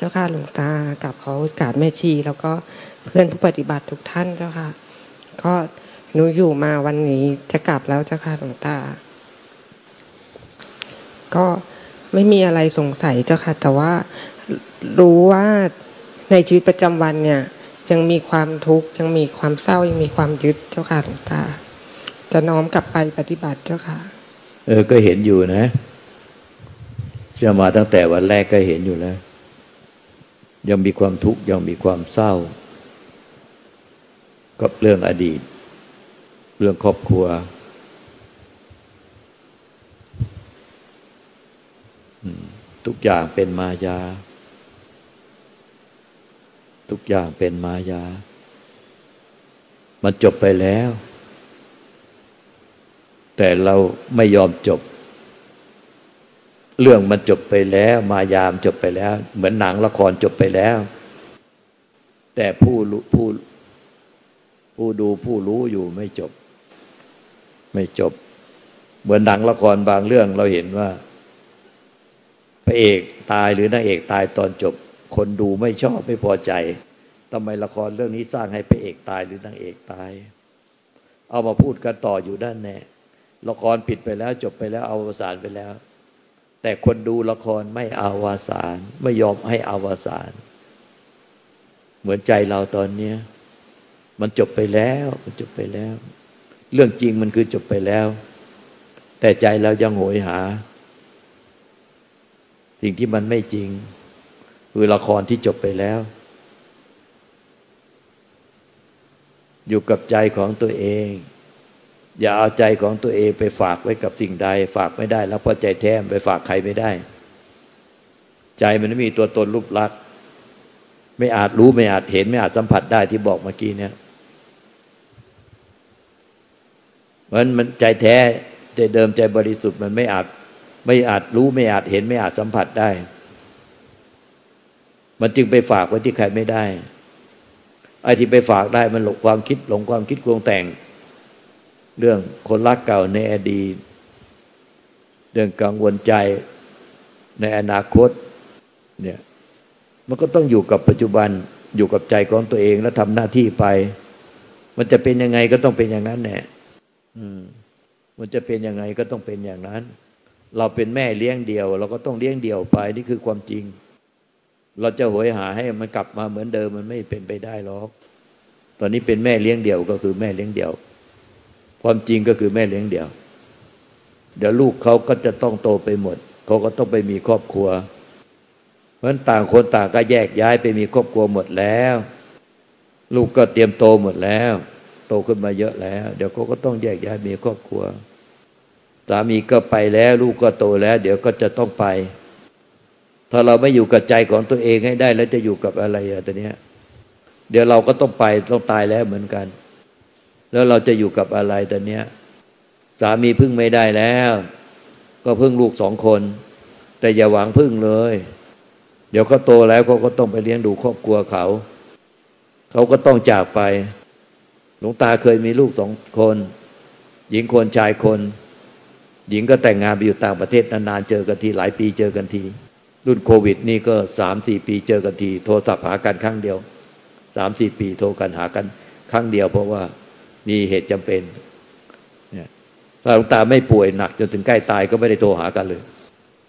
เจ้าค่ะหลวงตากราบขอโอกาสแม่ชี แล้วก็เพื่อนผู้ปฏิบัติทุกท่านเจ้าค่ะ ก็หนูอยู่มาวันนี้จะกลับแล้วเจ้าค่ะหลวงตา ก็ไม่มีอะไรสงสัยเจ้าค่ะ แต่ว่ารู้ว่าในชีวิตประจำวันเนี่ย ยังมีความทุกข์ยังมีความเศร้ายังมีความยึดเจ้าค่ะหลวงตา จะน้อมกลับไปปฏิบัติเจ้าค่ะ เออก็เห็นอยู่นะเชื่อมาตั้งแต่วันแรกก็เห็นอยู่แล้ว ยังมีความทุกข์ยังมีความเศร้า กับเรื่องอดีต เรื่องครอบครัว ทุกอย่างเป็นมายา ทุกอย่างเป็นมายา มันจบไปแล้ว แต่เราไม่ยอมจบ เรื่องมันจบไปแล้ว มายามจบไปแล้ว เหมือนหนังละครจบไปแล้ว แต่ผู้ผู้ผู้ดูผู้รู้อยู่ไม่จบ ไม่จบ เหมือนหนังละครบางเรื่องเราเห็นว่า พระเอกตายหรือนางเอกตายตอนจบ คนดูไม่ชอบไม่พอใจทำไมละครเรื่องนี้สร้างให้พระเอกตายหรือนางเอกตาย เอามาพูดกันต่ออยู่ด้านแน่ละครปิดไปแล้วจบไปแล้วเอาวสานไปแล้ว แต่คนดูละครไม่อาวาสานไม่ยอมให้อาวาสานเหมือนใจเราตอนเนี้ยมันจบไปแล้ว มันจบไปแล้ว เรื่องจริงมันคือจบไปแล้ว แต่ใจเรายังโหยหา สิ่งที่มันไม่จริง คือละครที่จบไปแล้ว อยู่กับใจของตัวเอง อย่าเอาใจของตัวเองไปฝากไว้กับสิ่งใด ฝากไม่ได้แล้วพอใจแท้ไปฝากใครไม่ได้ ใจมันไม่มีตัวตนรูปลักษณ์ไม่อาจรู้ไม่อาจเห็น ไม่อาจสัมผัสได้ที่บอกเมื่อกี้เนี่ยมันมันใจแท้ใจเดิมใจบริสุทธิ์มันไม่อาจไม่อาจรู้ไม่อาจเห็น ไม่อาจสัมผัสได้ มันจึงไปฝากไว้ที่ใครไม่ได้ไอ้ที่ไปฝากได้มันหลงความคิดหลงความคิดกวงแต่ง เรื่องคนรักเก่าในอดีต เรื่องกังวลใจในอนาคตเนี่ยมันก็ต้องอยู่กับปัจจุบันอยู่กับใจของตัวเองแล้วทำหน้าที่ไป มันจะเป็นยังไงก็ต้องเป็นอย่างนั้นแหละมันจะเป็นยังไงก็ต้องเป็นอย่างนั้น เราเป็นแม่เลี้ยงเดียว เราก็ต้องเลี้ยงเดี่ยวไปนี่คือความจริง เราจะหวยหาให้มันกลับมาเหมือนเดิมมันไม่เป็นไปได้หรอกตอนนี้เป็นแม่เลี้ยงเดี่ยวก็คือแม่เลี้ยงเดี่ยว ความจริงก็คือแม่เลี้ยงเดี่ยว เดี๋ยวลูกเขาก็จะต้องโตไปหมด เขาก็ต้องไปมีครอบครัว เพราะฉะนั้นต่างคนต่างก็แยกย้ายไปมีครอบครัวหมดแล้ว ลูกก็เตรียมโตหมดแล้ว โตขึ้นมาเยอะแล้ว เดี๋ยวเขาก็ต้องแยกย้ายมีครอบครัว สามีก็ไปแล้ว ลูกก็โตแล้ว เดี๋ยวก็จะต้องไป ถ้าเราไม่อยู่กับใจของตัวเองให้ได้แล้วจะอยู่กับอะไรอะตอนนี้เดี๋ยวเราก็ต้องไปต้องตายแล้วเหมือนกัน แล้วเราจะอยู่กับอะไรตอนนี้สามีพึ่งไม่ได้แล้ว ก็พึ่งลูกสองคน แต่อย่าหวังพึ่งเลย เดี๋ยวเขาโตแล้วเขาก็ต้องไปเลี้ยงดูครอบครัวเขา เขาก็ต้องจากไป หลวงตาเคยมีลูกสองคน หญิงคนชายคน หญิงก็แต่งงานไปอยู่ต่างประเทศนานๆเจอกันที หลายปีเจอกันทีรุ่นโควิด นี่ก็สามสี่ปีเจอกันที โทรศัพท์หากันครั้งเดียวสามสี่ปีโทรกันหากันครั้งเดียวเพราะว่า มีเหตุจำเป็นเนี่ยถ้าหลวงตาไม่ป่วยหนักจนถึงใกล้ตายก็ไม่ได้โทรหากันเลย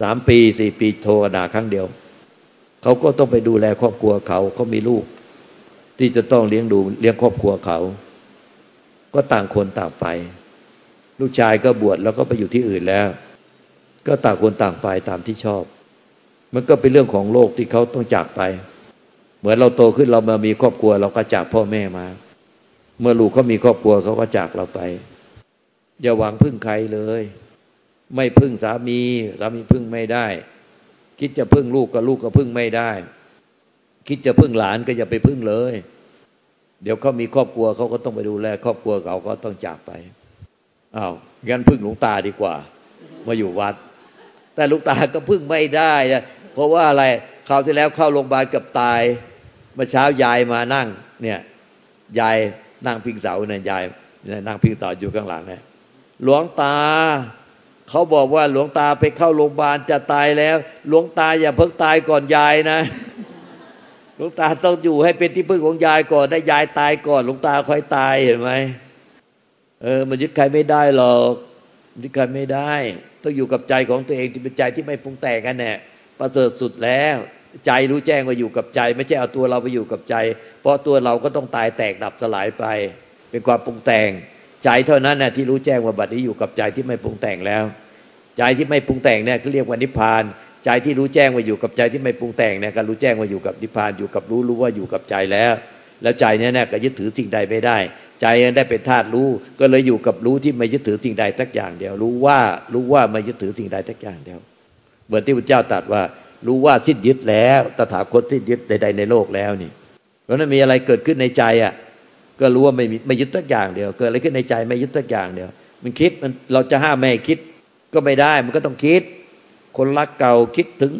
สามปีสี่ปีโทรกันหาครั้งเดียว เขาก็ต้องไปดูแลครอบครัวเขาเขามีลูก ที่จะต้องเลี้ยงดูเลี้ยงครอบครัวเขา ก็ต่างคนต่างไป ลูกชายก็บวชแล้วก็ไปอยู่ที่อื่นแล้ว ก็ต่างคนต่างไปตามที่ชอบ มันก็เป็นเรื่องของโลกที่เขาต้องจากไป เหมือนเราโตขึ้นเรามามีครอบครัวเราก็จากพ่อแม่มา เมื่อลูกเขามีครอบครัวเขาก็จากเราไป อย่าหวังพึ่งใครเลย ไม่พึ่งสามีสามีพึ่งไม่ได้ คิดจะพึ่งลูกก็ลูกก็พึ่งไม่ได้ คิดจะพึ่งหลานก็อย่าไปพึ่งเลย เดี๋ยวเขามีครอบครัวเขาก็ต้องไปดูแลครอบครัวเขาก็ต้องจากไปอ้าวงั้นพึ่งหลวงตาดีกว่า มาอยู่วัด แต่หลวงตาก็พึ่งไม่ได้นะเพราะว่าอะไรคราวที่แล้วเข้าโรงพยาบาลกับตายเมื่อเช้ายายมานั่ง เนี่ยยาย นั่งพิงเสาเนี่ยยายนั่งพิงต่ออยู่ข้างหลังเนี่ยหลวงตาเขาบอกว่าหลวงตาไปเข้าโรงพยาบาลจะตายแล้ว หลวงตาอย่าเพิ่งตายก่อนยายนะ หลวงตาต้องอยู่ให้เป็นที่พึ่งของยายก่อนได้ยายตายก่อน หลวงตาค่อยตายเห็นไหมเออ มันยึดใครไม่ได้หรอกยึดใครไม่ได้ ต้องอยู่กับใจของตัวเองที่เป็นใจที่ไม่ปรุงแต่งกันแน่ประเสริฐสุดแล้ว ใจรู้แจ้งว่าอยู่กับใจ ไม่ใช่เอาตัวเราไปอยู่กับใจ เพราะตัวเราก็ต้องตายแตกดับสลายไป เป็นความปรุงแต่ง ใจเท่านั้นนะที่รู้แจ้งว่าบัดนี้อยู่กับใจที่ไม่ปรุงแต่งแล้ว ใจที่ไม่ปรุงแต่งเนี่ยเขาเรียกว่านิพพาน ใจที่รู้แจ้งว่าอยู่กับใจที่ไม่ปรุงแต่งเนี่ยก็รู้แจ้งว่าอยู่กับนิพพานอยู่กับรู้รู้ว่าอยู่กับใจแล้ว แล้วใจเนี่ยนะก็ยึดถือสิ่งใดไม่ได้ ใจได้เป็นธาตุรู้ก็เลยอยู่กับรู้ที่ไม่ยึดถือสิ่งใดสักอย่างเดียว รู้ว่ารู้ว่าไม่ยึดถือสิ่งใดสักอย่างเดียวเหมือนที่พระเจ้าตรัสว่า รู้ว่าสิ้นยึดแล้วตถาคตสิ้นยึดใด ๆ ในโลกแล้วนี่เพราะนั้นมีอะไรเกิดขึ้นในใจอะ ก็รู้ว่าไม่ไม่ยึดสักอย่างเดียว เกิดอะไรขึ้นในใจไม่ยึดสักอย่างเดียว มันคิดมันเราจะห้ามไม่ให้คิดก็ไม่ได้ มันก็ต้องคิด คนรักเก่าคิดถึง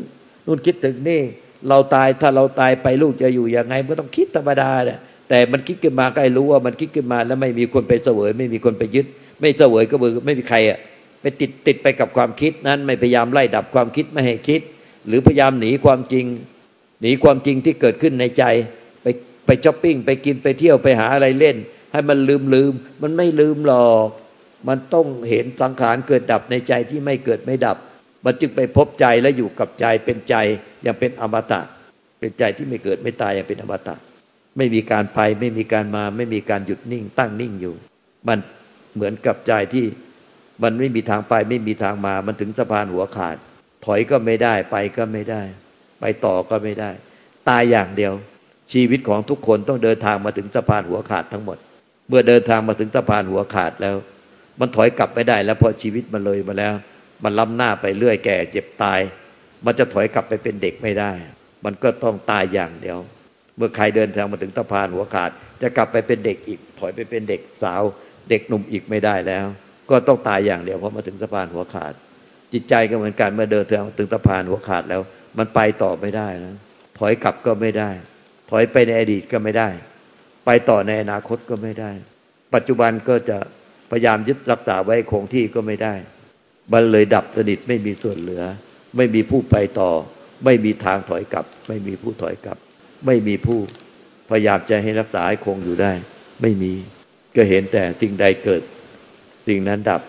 นู่นคิดถึงนี่ เราตายถ้าเราตายไปลูกจะอยู่ยังไงมันต้องคิดธรรมดาเนี่ยแต่มันคิดขึ้นมาก็ให้รู้ว่ามันคิดขึ้นมาแล้วไม่มีคนไปเสวย ไม่มีคนไปยึด ไม่เสวยก็มือไม่มีใครอะไปติดติดไปกับความคิดนั้นไม่พยายามไล่ดับความคิดไม่ให้คิด หรือพยายามหนีความจริง หนีความจริงที่เกิดขึ้นในใจ ไปไปช้อปปิ้งไปกินไปเที่ยวไปหาอะไรเล่น ให้มันลืมลืม มันไม่ลืมหรอก มันต้องเห็นสังขารเกิดดับในใจที่ไม่เกิดไม่ดับ มันจึงไปพบใจและอยู่กับใจเป็นใจอย่างเป็นอมตะ เป็นใจที่ไม่เกิดไม่ตายอย่างเป็นอมตะ ไม่มีการไปไม่มีการมา ไม่มีการหยุดนิ่ง ตั้งนิ่งอยู่ มันเหมือนกับใจที่มันไม่มีทางไปไม่มีทางมา มันถึงสะพานหัวขาด ถอยก็ไม่ได้ ไปก็ไม่ได้ ไปต่อก็ไม่ได้ ตายอย่างเดียว ชีวิตของทุกคนต้องเดินทางมาถึงสะพานหัวขาดทั้งหมด เมื่อเดินทางมาถึงสะพานหัวขาดแล้ว มันถอยกลับไม่ได้ แล้วพอชีวิตมันเลยมาแล้ว มันล้ำหน้าไปเรื่อยแก่เจ็บตาย มันจะถอยกลับไปเป็นเด็กไม่ได้ มันก็ต้องตายอย่างเดียว เมื่อใครเดินทางมาถึงตะพานหัวขาด จะกลับไปเป็นเด็กอีก ถอยไปเป็นเด็กสาว เด็กหนุ่มอีกไม่ได้แล้ว ก็ต้องตายอย่างเดียวเพราะมาถึงสะพานหัวขาด จิตใจก็เหมือนกันเมื่อเดินทางถึงสะพานหัวขาดแล้ว มันไปต่อไม่ได้แล้วถอยกลับก็ไม่ได้ ถอยไปในอดีตก็ไม่ได้ ไปต่อในอนาคตก็ไม่ได้ ปัจจุบันก็จะพยายามยึดรักษาไว้คงที่ก็ไม่ได้มันเลยดับสนิทไม่มีส่วนเหลือ ไม่มีผู้ไปต่อ ไม่มีทางถอยกลับ ไม่มีผู้ถอยกลับ ไม่มีผู้พยายามจะให้รักษาให้คงอยู่ได้ ไม่มีก็เห็นแต่สิ่งใดเกิด สิ่งนั้นดับ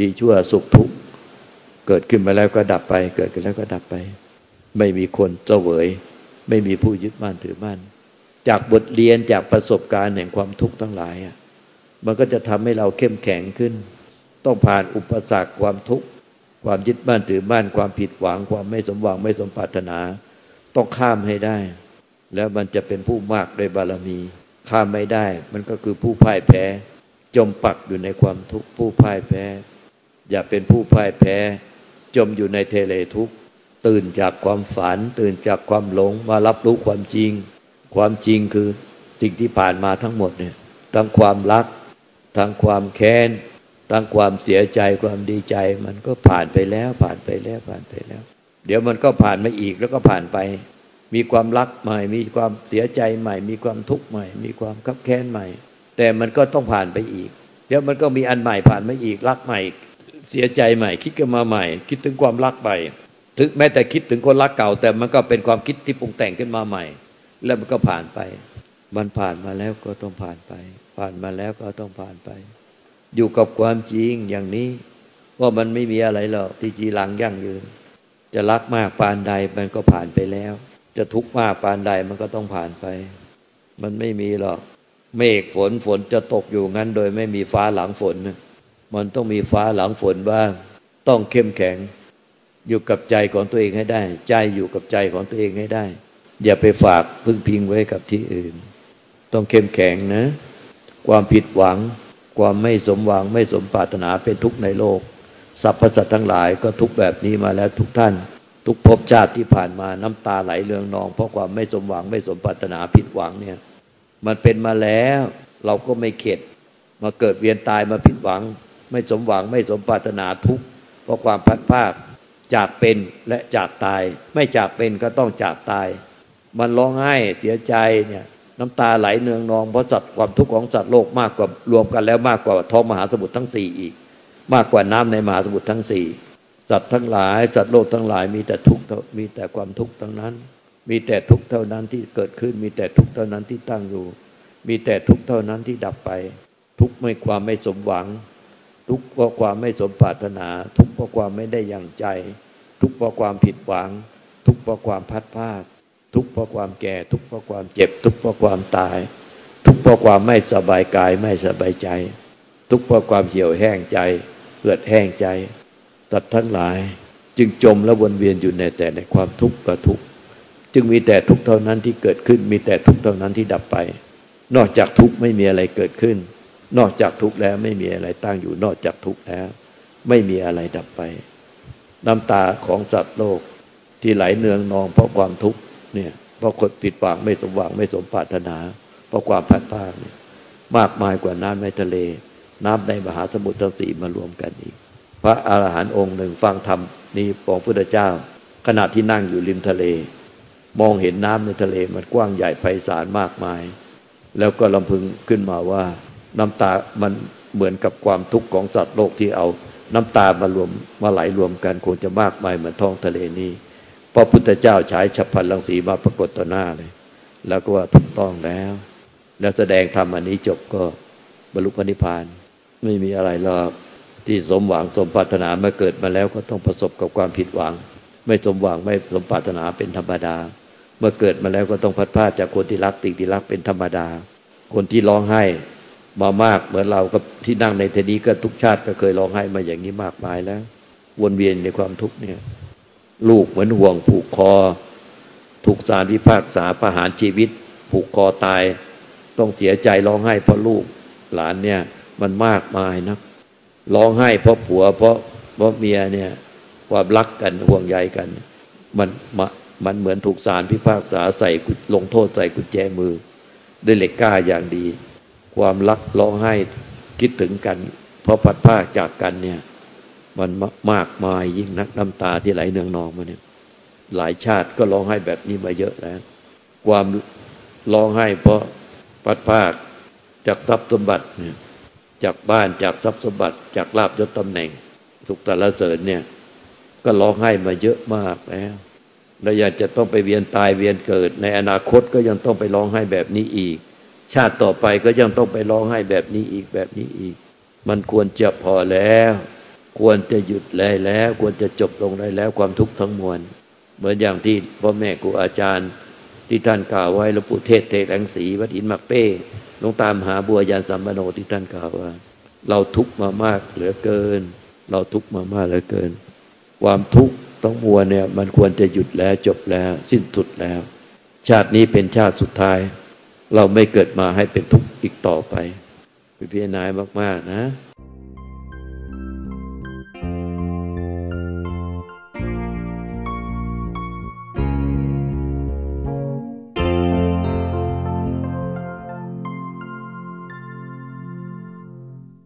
ดีชั่วสุขทุกข์ เกิดขึ้นมาแล้วก็ดับไป เกิดขึ้นแล้วก็ดับไป ไม่มีคนเสวย ไม่มีผู้ยึดมั่นถือมั่น จากบทเรียนจากประสบการณ์แห่งความทุกข์ทั้งหลายอะมันก็จะทำให้เราเข้มแข็งขึ้น ต้องผ่านอุปสรรคความทุกข์ความยึดมั่นถือมั่น ความผิดหวัง ความไม่สมหวังไม่สมปรารถนา ต้องข้ามให้ได้ แล้วมันจะเป็นผู้มากโดยบารมี ข้ามไม่ได้ มันก็คือผู้พ่ายแพ้ จมปักอยู่ในความทุกข์ผู้พ่ายแพ้ อย่าเป็นผู้พ่ายแพ้ จมอยู่ในเทเลทุกข์ตื่นจากความฝัน ตื่นจากความหลงมารับรู้ความจริง ความจริงคือสิ่งที่ผ่านมาทั้งหมดเนี่ยทั้งความรัก ทั้งความแค้นตั้งความเสียใจความดีใจ มันก็ผ่านไปแล้วผ่านไปแล้วผ่านไปแล้ว เดี๋ยวมันก็ผ่านมาอีกแล้วก็ผ่านไป มีความรักใหม่ มีความเสียใจใหม่ มีความทุกข์ใหม่ มีความคับแค้นใหม่ แต่มันก็ต้องผ่านไปอีก เดี๋ยวมันก็มีอันใหม่ผ่านมาอีกรักใหม่ เสียใจใหม่ คิดกันมาใหม่ คิดถึงความรักใหม่ถึงแม้แต่คิดถึงคนรักเก่า แต่มันก็เป็นความคิดที่ปรุงแต่งขึ้นมาใหม่ แล้วมันก็ผ่านไป มันผ่านมาแล้วก็ต้องผ่านไป ผ่านมาแล้วก็ต้องผ่านไป อยู่กับความจริงอย่างนี้ ว่ามันไม่มีอะไรหรอกที่จีรังยั่งยืน จะรักมากปานใดมันก็ผ่านไปแล้ว จะทุกข์มากปานใดมันก็ต้องผ่านไป มันไม่มีหรอกเมฆฝนฝนจะตกอยู่งั้น โดยไม่มีฟ้าหลังฝน มันต้องมีฟ้าหลังฝนบ้าง ต้องเข้มแข็ง อยู่กับใจของตัวเองให้ได้ ใจอยู่กับใจของตัวเองให้ได้ อย่าไปฝากพึ่งพิงไว้กับที่อื่น ต้องเข้มแข็งนะ ความผิดหวัง ความไม่สมหวังไม่สมปรารถนาเป็นทุกข์ในโลกสรรพสัตว์ทั้งหลายก็ทุกแบบนี้มาแล้วทุกท่าน ทุกภพชาติที่ผ่านมาน้ำตาไหลเรืองนอง เพราะความไม่สมหวังไม่สมปรารถนาผิดหวังเนี่ย มันเป็นมาแล้ว เราก็ไม่เข็ด มาเกิดเวียนตายมาผิดหวัง ไม่สมหวังไม่สมปรารถนาทุกข์เพราะความพัดภาคจากเป็นและจากตาย ไม่จากเป็นก็ต้องจากตาย มันร้องไห้เสียใจเนี่ยน้ำตาไหลเนืองนองเพราะสัตว์ความทุกข์ของสัตว์โลกมากกว่ารวมกันแล้วมากกว่าท้องมหาสมุทรทั้งสี่อีก มากกว่าน้ำในมหาสมุทรทั้งสี่สัตว์ทั้งหลาย สัตว์โลกทั้งหลายมีแต่ทุกข์มีแต่ความทุกข์ทั้งนั้น มีแต่ทุกข์เท่านั้นที่เกิดขึ้น มีแต่ทุกข์เท่านั้นที่ตั้งอยู่ มีแต่ทุกข์เท่านั้นที่ดับไป ทุกข์ไม่ความไม่สมหวัง ทุกข์เพราะความไม่สมปรารถนา ทุกข์เพราะความไม่ได้อย่างใจ ทุกข์เพราะความผิดหวัง ทุกข์เพราะความพัดพลาด ทุกข์เพราะความแก่ ทุกข์เพราะความเจ็บ ทุกข์เพราะความตาย ทุกข์เพราะความไม่สบายกายไม่สบายใจ ทุกข์เพราะความเหี่ยวแห้งใจเหือดแห้งใจตัดทั้งหลาย จึงจมและวนเวียนอยู่ในแต่ในความทุกข์ประทุกข์จึงมีแต่ทุกข์เท่านั้นที่เกิดขึ้น มีแต่ทุกข์เท่านั้นที่ดับไป นอกจากทุกข์ไม่มีอะไรเกิดขึ้น นอกจากทุกข์แล้วไม่มีอะไรตั้งอยู่นอกจากทุกข์แล้ว ไม่มีอะไรดับไป น้ำตาของสัตว์โลกที่ไหลเนืองนองเพราะความทุกข์เนี่ยเพราะคนผิดหวังไม่สมหวังไม่สมปรารถนา เพราะความพัดพาเนี่ยมากมายกว่าน้ำในทะเล น้ำในมหาสมุทรทั้งสี่มารวมกันอีก พระอาหารหันต์องค์หนึ่งฟังธรรมนี้ของพระพุทธเจ้า ขณะที่นั่งอยู่ริมทะเล มองเห็นน้ำในทะเลมันกว้างใหญ่ไพศาลมากมาย แล้วก็ลำพึงขึ้นมาว่า น้ำตามันเหมือนกับความทุกข์ของสัตว์โลกที่เอาน้ำตามารวมมาไหลรวมกันคงจะมากมายเหมือนท้องทะเลนี้พระพุทธเจ้าฉายฉับพลันลังสีมาปรากฏต่อหน้าเลย แล้วก็ว่าถูกต้องแล้ว แล้วแสดงธรรมอันนี้จบก็บรรลุพระนิพพาน ไม่มีอะไรหรอกที่สมหวังสมปรารถนาเมื่อเกิดมาแล้วก็ต้องประสบกับความผิดหวัง ไม่สมหวังไม่สมปรารถนาเป็นธรรมดา เมื่อเกิดมาแล้วก็ต้องพัดพลาดจากคนที่รักติ่งที่รักเป็นธรรมดา คนที่ร้องไห้ มามากเหมือนเราก็ที่นั่งในเทนี้ก็ทุกชาติก็เคยร้องไห้มาอย่างนี้มากมายแล้ว วนเวียนในความทุกข์เนี่ย ลูกเหมือนห่วงผูกคอ ถูกสารพิพากษาประหารชีวิต ผูกคอตาย ต้องเสียใจร้องไห้เพราะลูกหลานเนี่ย มันมากมายนักร้องไห้เพราะผัว เพราะเพราะเมียเนี่ยความรักกันห่วงใยกัน มันมันเหมือนถูกสารพิพากษาใส่ลงโทษใส่กุญแจมือ ด้วยเหล็กกล้าอย่างดี ความรักร้องไห้คิดถึงกัน เพราะพัดผ้าจากกันเนี่ย มันมากมายยิ่งนักน้ำตาที่ไหลเนืองนองมาเนี่ย หลายชาติก็ร้องไห้แบบนี้มาเยอะแล้ว ความร้องไห้เพราะพัดผ้าจากทรัพย์สมบัติเนี่ยจากบ้านจากทรัพย์สมบัติ จากลาบยศตำแหน่งสุขตละเสริญเนี่ย ก็ร้องไห้มาเยอะมากแล้วแล้วอยากจะต้องไปเวียนตายเวียนเกิด ในอนาคตก็ยังต้องไปร้องไห้แบบนี้อีก ชาติต่อไปก็ยังต้องไปร้องไห้แบบนี้อีกแบบนี้อีก มันควรจะพอแล้ว ควรจะหยุดได้แล้ว ควรจะจบลงได้แล้วความทุกข์ทั้งมวลเหมือนอย่างที่พ่อแม่ครูอาจารย์ ที่ท่านกล่าวไว้หลวงปู่เทศเทแสงสีวัดหินมักเป้ลงตามหาบัวยานสัมมโนที่ท่านกล่าวว่า เราทุกข์มามากเหลือเกิน เราทุกข์มามากเหลือเกิน ความทุกข์ต้องมัวเนี่ย มันควรจะหยุดแล้วจบแล้ว สิ้นสุดแล้ว ชาตินี้เป็นชาติสุดท้าย เราไม่เกิดมาให้เป็นทุกข์อีกต่อไปพิจารณามาก ๆ นะ